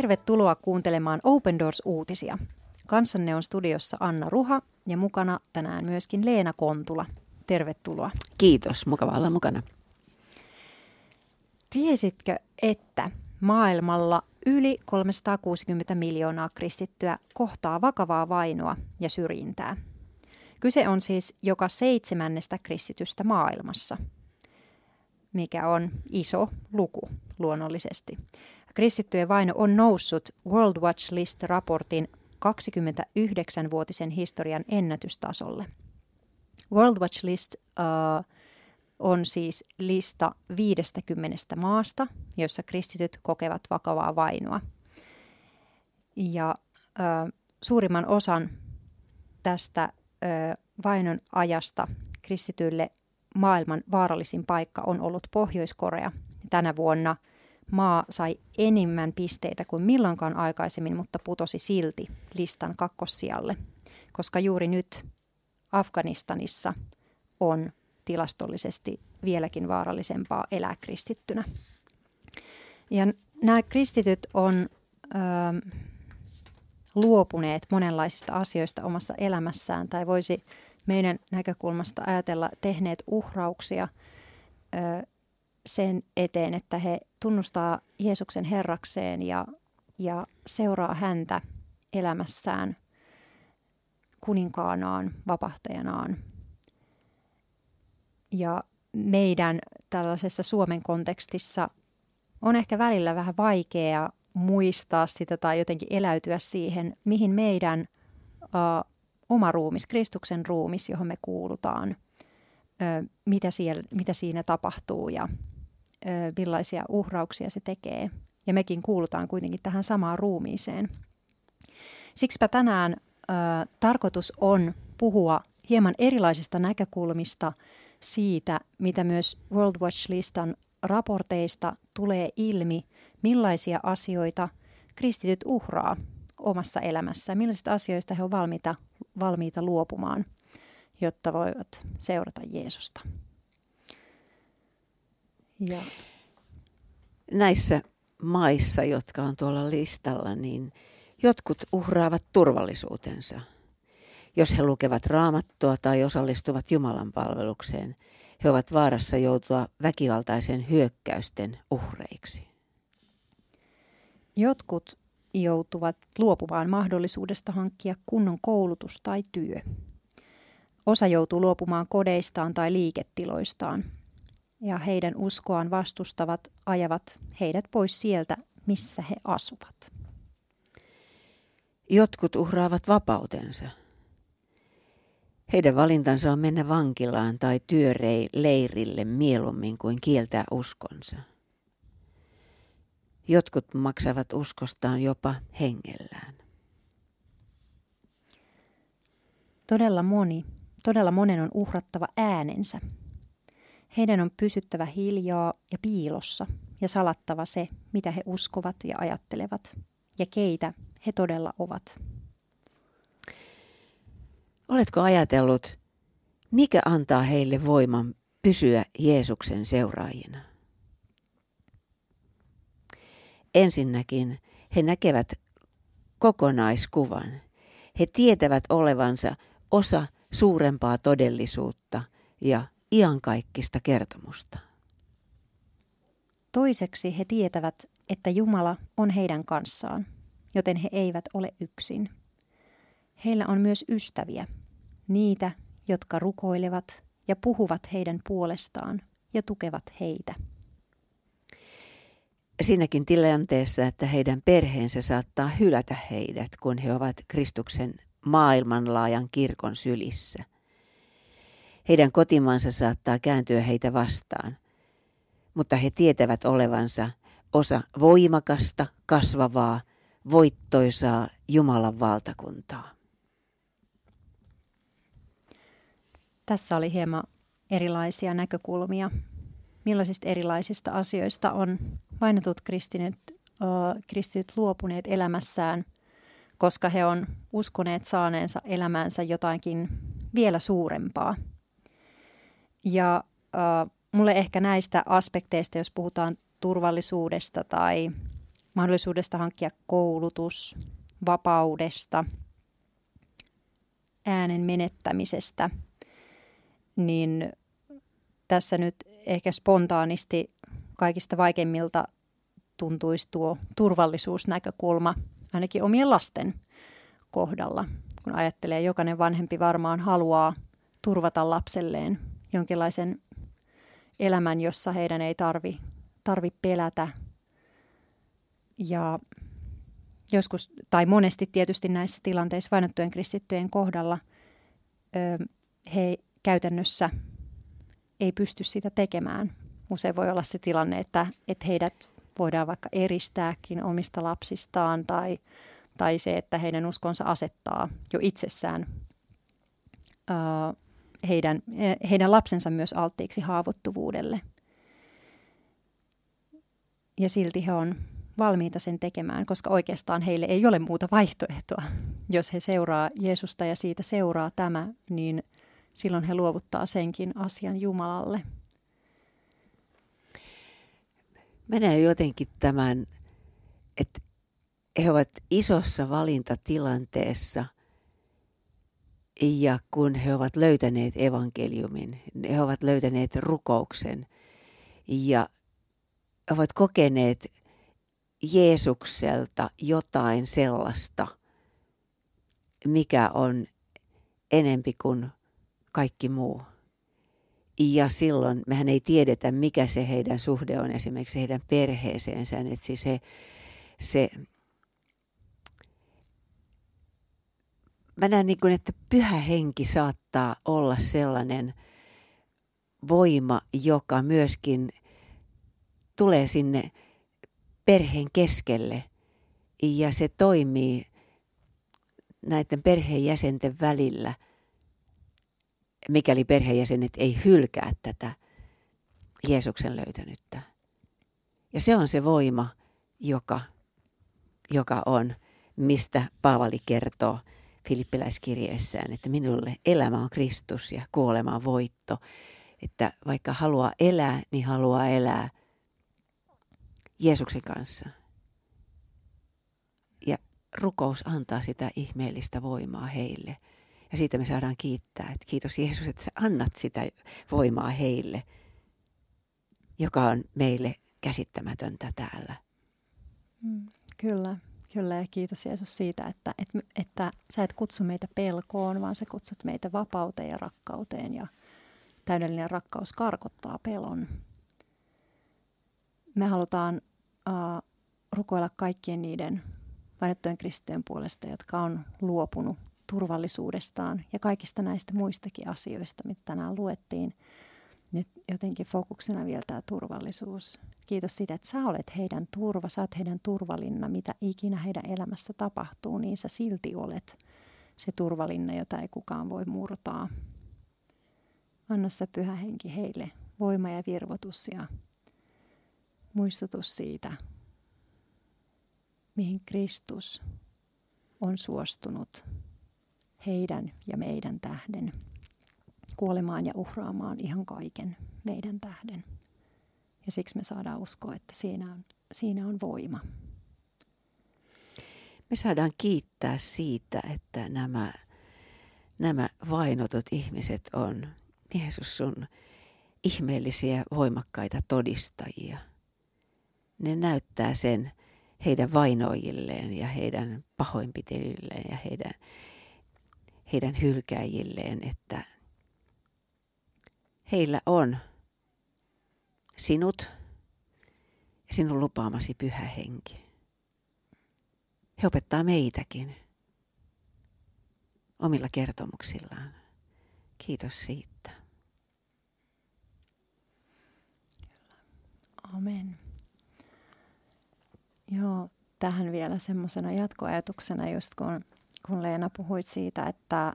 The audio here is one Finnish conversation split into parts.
Tervetuloa kuuntelemaan Open Doors-uutisia. Kanssanne on studiossa Anna Ruha ja mukana tänään myöskin Leena Kontula. Tervetuloa. Kiitos, mukava olla mukana. Tiesitkö, että maailmalla yli 360 miljoonaa kristittyä kohtaa vakavaa vainoa ja syrjintää? Kyse on siis joka seitsemännestä kristitystä maailmassa, mikä on iso luku luonnollisesti. Kristittyjen vaino on noussut World Watch List-raportin 29-vuotisen historian ennätystasolle. World Watch List uh, on siis lista 50 maasta, jossa kristityt kokevat vakavaa vainoa. Ja uh, suurimman osan tästä uh, vainon ajasta kristityille maailman vaarallisin paikka on ollut Pohjois-Korea. Tänä vuonna – maa sai enemmän pisteitä kuin milloinkaan aikaisemmin, mutta putosi silti listan kakkossijalle, koska juuri nyt Afganistanissa on tilastollisesti vieläkin vaarallisempaa elää kristittynä. Ja nämä kristityt on ö, luopuneet monenlaisista asioista omassa elämässään, tai voisi meidän näkökulmasta ajatella tehneet uhrauksia ö, sen eteen, että he tunnustaa Jeesuksen Herrakseen ja, ja seuraa häntä elämässään kuninkaanaan, vapahtajanaan. Ja meidän tällaisessa Suomen kontekstissa on ehkä välillä vähän vaikea muistaa sitä tai jotenkin eläytyä siihen, mihin meidän uh, oma ruumis, Kristuksen ruumis, johon me kuulutaan, uh, mitä, siellä, mitä siinä tapahtuu ja millaisia uhrauksia se tekee. Ja mekin kuulutaan kuitenkin tähän samaan ruumiiseen. Siksipä tänään ö, tarkoitus on puhua hieman erilaisista näkökulmista siitä, mitä myös World Watch-listan raporteista tulee ilmi, millaisia asioita kristityt uhraa omassa elämässään, millaisista asioista he ovat valmiita, valmiita luopumaan, jotta voivat seurata Jeesusta. Ja. Näissä maissa, jotka on tuolla listalla, niin jotkut uhraavat turvallisuutensa. Jos he lukevat raamattua tai osallistuvat Jumalan palvelukseen, he ovat vaarassa joutua väkivaltaisen hyökkäysten uhreiksi. Jotkut joutuvat luopumaan mahdollisuudesta hankkia kunnon koulutus tai työ. Osa joutuu luopumaan kodeistaan tai liiketiloistaan, ja heidän uskoaan vastustavat ajavat heidät pois sieltä, missä he asuvat. Jotkut uhraavat vapautensa. Heidän valintansa on mennä vankilaan tai työleirille mieluummin kuin kieltää uskonsa. Jotkut maksavat uskostaan jopa hengellään. Todella moni, todella monen on uhrattava äänensä heidän on pysyttävä hiljaa ja piilossa ja salattava se, mitä he uskovat ja ajattelevat ja keitä he todella ovat. Oletko ajatellut, mikä antaa heille voiman pysyä Jeesuksen seuraajina? Ensinnäkin he näkevät kokonaiskuvan. He tietävät olevansa osa suurempaa todellisuutta ja iankaikkista kertomusta. Toiseksi he tietävät, että Jumala on heidän kanssaan, joten he eivät ole yksin. Heillä on myös ystäviä, niitä, jotka rukoilevat ja puhuvat heidän puolestaan ja tukevat heitä. Siinäkin tilanteessa, että heidän perheensä saattaa hylätä heidät, kun he ovat Kristuksen maailmanlaajan kirkon sylissä – heidän kotimaansa saattaa kääntyä heitä vastaan, mutta he tietävät olevansa osa voimakasta, kasvavaa, voittoisaa Jumalan valtakuntaa. Tässä oli hieman erilaisia näkökulmia. Millaisista erilaisista asioista on vainotut kristinyt, uh, kristityt luopuneet elämässään, koska he on uskoneet saaneensa elämäänsä jotakin vielä suurempaa – ja äh, mulle ehkä näistä aspekteista, jos puhutaan turvallisuudesta tai mahdollisuudesta hankkia koulutus, vapaudesta, äänen menettämisestä, niin tässä nyt ehkä spontaanisti kaikista vaikeimmilta tuntuisi tuo turvallisuusnäkökulma, ainakin omien lasten kohdalla. Kun ajattelee, jokainen vanhempi varmaan haluaa turvata lapselleen jonkinlaisen elämän, jossa heidän ei tarvi, tarvi pelätä. Ja joskus, tai monesti tietysti näissä tilanteissa vainottujen kristittyjen kohdalla, he käytännössä ei pysty sitä tekemään. Usein voi olla se tilanne, että, että heidät voidaan vaikka eristääkin omista lapsistaan tai, tai se, että heidän uskonsa asettaa jo itsessään uh, heidän, heidän lapsensa myös alttiiksi haavoittuvuudelle. Ja silti he on valmiita sen tekemään, koska oikeastaan heille ei ole muuta vaihtoehtoa. Jos he seuraa Jeesusta ja siitä seuraa tämä, niin silloin he luovuttaa senkin asian Jumalalle. Mä näen jotenkin tämän, että he ovat isossa valintatilanteessa ja kun he ovat löytäneet evankeliumin, he ovat löytäneet rukouksen ja ovat kokeneet Jeesukselta jotain sellaista, mikä on enempi kuin kaikki muu. Ja silloin mehän ei tiedetä, mikä se heidän suhde on esimerkiksi heidän perheeseensä. Että siis se, se mä näen niin kuin, että pyhä henki saattaa olla sellainen voima, joka myöskin tulee sinne perheen keskelle ja se toimii näiden perheenjäsenten välillä, mikäli perheenjäsenet ei hylkää tätä Jeesuksen löytänyttä. Ja se on se voima, joka, joka on, mistä Paavali kertoo Filippiläiskirjeessään, että minulle elämä on Kristus ja kuolema on voitto. Että vaikka haluaa elää, niin haluaa elää – Jeesuksen kanssa. Ja rukous antaa sitä ihmeellistä voimaa heille. Ja siitä me saadaan kiittää, että kiitos Jeesus, että sä annat sitä voimaa heille, joka on meille käsittämätöntä täällä. Mm, kyllä, kyllä ja kiitos Jeesus siitä, että, että, että sä et kutsu meitä pelkoon, vaan sä kutsut meitä vapauteen ja rakkauteen ja täydellinen rakkaus karkottaa pelon. Me halutaan uh, rukoilla kaikkien niiden vainottujen kristittyjen puolesta, jotka on luopunut turvallisuudestaan ja kaikista näistä muistakin asioista, mitä tänään luettiin. Nyt jotenkin fokuksena vielä tämä turvallisuus. Kiitos siitä, että sä olet heidän turva, sä olet heidän turvalinna, mitä ikinä heidän elämässä tapahtuu, niin sä silti olet se turvalinna, jota ei kukaan voi murtaa. Anna se pyhä henki heille voima ja virvotus ja muistutus siitä, mihin Kristus on suostunut heidän ja meidän tähden kuolemaan ja uhraamaan ihan kaiken meidän tähden. Ja siksi me saadaan uskoa, että siinä on, siinä on voima. Me saadaan kiittää siitä, että nämä, nämä vainotut ihmiset on Jeesus sun ihmeellisiä voimakkaita todistajia – ne näyttää sen heidän vainoijilleen ja heidän pahoinpitelyilleen ja heidän, heidän hylkäjilleen, että heillä on sinut ja sinun lupaamasi pyhä henki. He opettaa meitäkin omilla kertomuksillaan. Kiitos siitä. Amen. Joo, tähän vielä semmoisena jatkoajatuksena, just kun, kun Leena puhuit siitä, että,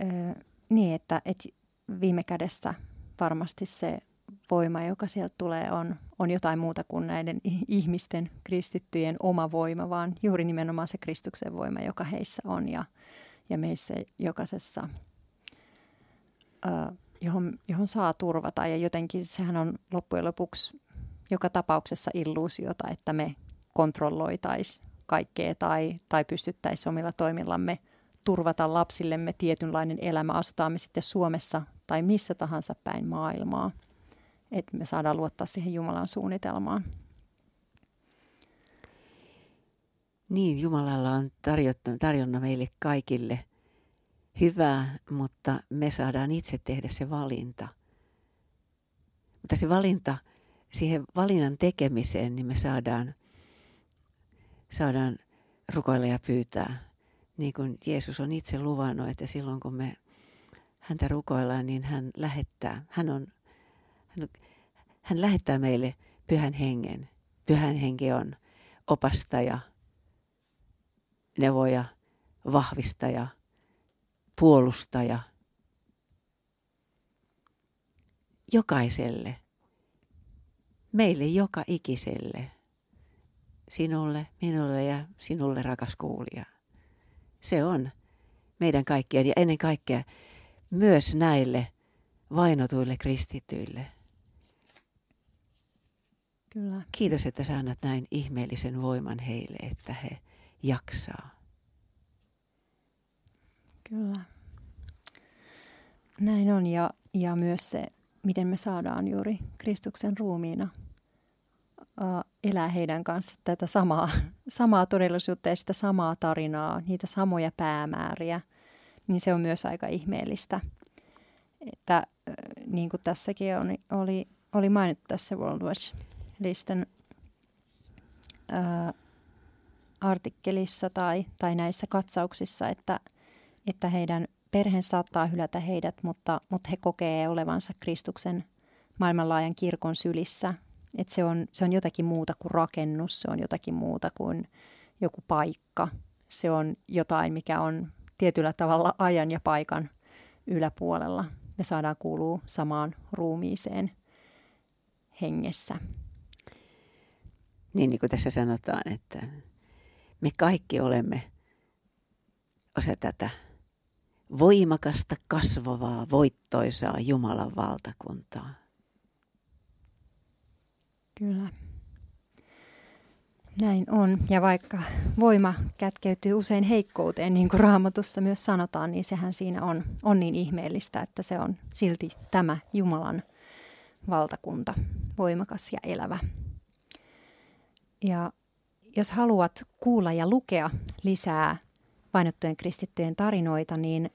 ö, niin, että et viime kädessä varmasti se voima, joka sieltä tulee, on, on jotain muuta kuin näiden ihmisten, kristittyjen oma voima, vaan juuri nimenomaan se Kristuksen voima, joka heissä on ja, ja meissä jokaisessa, johon, johon saa turvata. Ja jotenkin sehän on loppujen lopuksi joka tapauksessa illuusiota, että me kontrolloitaisiin kaikkea tai, tai pystyttäisiin omilla toimillamme turvata lapsillemme tietynlainen elämä, asutaan me sitten Suomessa tai missä tahansa päin maailmaa, että me saadaan luottaa siihen Jumalan suunnitelmaan. Niin, Jumalalla on tarjonna meille kaikille hyvää, mutta me saadaan itse tehdä se valinta. Mutta se valinta, siihen valinnan tekemiseen, niin me saadaan, saadaan rukoilla ja pyytää. Niin kuin Jeesus on itse luvannut, että silloin kun me häntä rukoillaan, niin hän lähettää, hän, on, hän, hän lähettää meille pyhän hengen. Pyhän henki on opastaja, neuvoja, vahvistaja, puolustaja. Jokaiselle, meille joka ikiselle, sinulle, minulle ja sinulle rakas kuulija. Se on meidän kaikkien ja ennen kaikkea myös näille vainotuille kristityille. Kyllä. Kiitos, että sä annat näin ihmeellisen voiman heille, että he jaksaa. Kyllä. Näin on ja, ja myös se, miten me saadaan juuri Kristuksen ruumiina uh, elää heidän kanssa tätä samaa, samaa todellisuutta ja sitä samaa tarinaa, niitä samoja päämääriä, niin se on myös aika ihmeellistä. Että niin kuin tässäkin on, oli, oli mainittu tässä World Uh, artikkelissa tai, tai näissä katsauksissa, että, että heidän perheen saattaa hylätä heidät, mutta, mutta he kokee olevansa Kristuksen maailmanlaajan kirkon sylissä. Että se, on, se on jotakin muuta kuin rakennus, se on jotakin muuta kuin joku paikka. Se on jotain, mikä on tietyllä tavalla ajan ja paikan yläpuolella. Me saadaan kuulua samaan ruumiiseen hengessä. Niin, niin kuin tässä sanotaan, että me kaikki olemme osa tätä voimakasta, kasvavaa, voittoisaa Jumalan valtakuntaa. Kyllä. Näin on. Ja vaikka voima kätkeytyy usein heikkouteen, niin kuin raamatussa myös sanotaan, niin sehän siinä on, on niin ihmeellistä, että se on silti tämä Jumalan valtakunta, voimakas ja elävä. Ja jos haluat kuulla ja lukea lisää vainottujen kristittyjen tarinoita, niin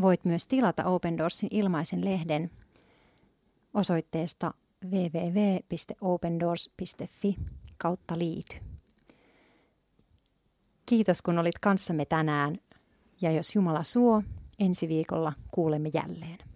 voit myös tilata Open Doorsin ilmaisen lehden osoitteesta www.opendoors.fi kautta liity. Kiitos kun olit kanssamme tänään ja jos Jumala suo, ensi viikolla kuulemme jälleen.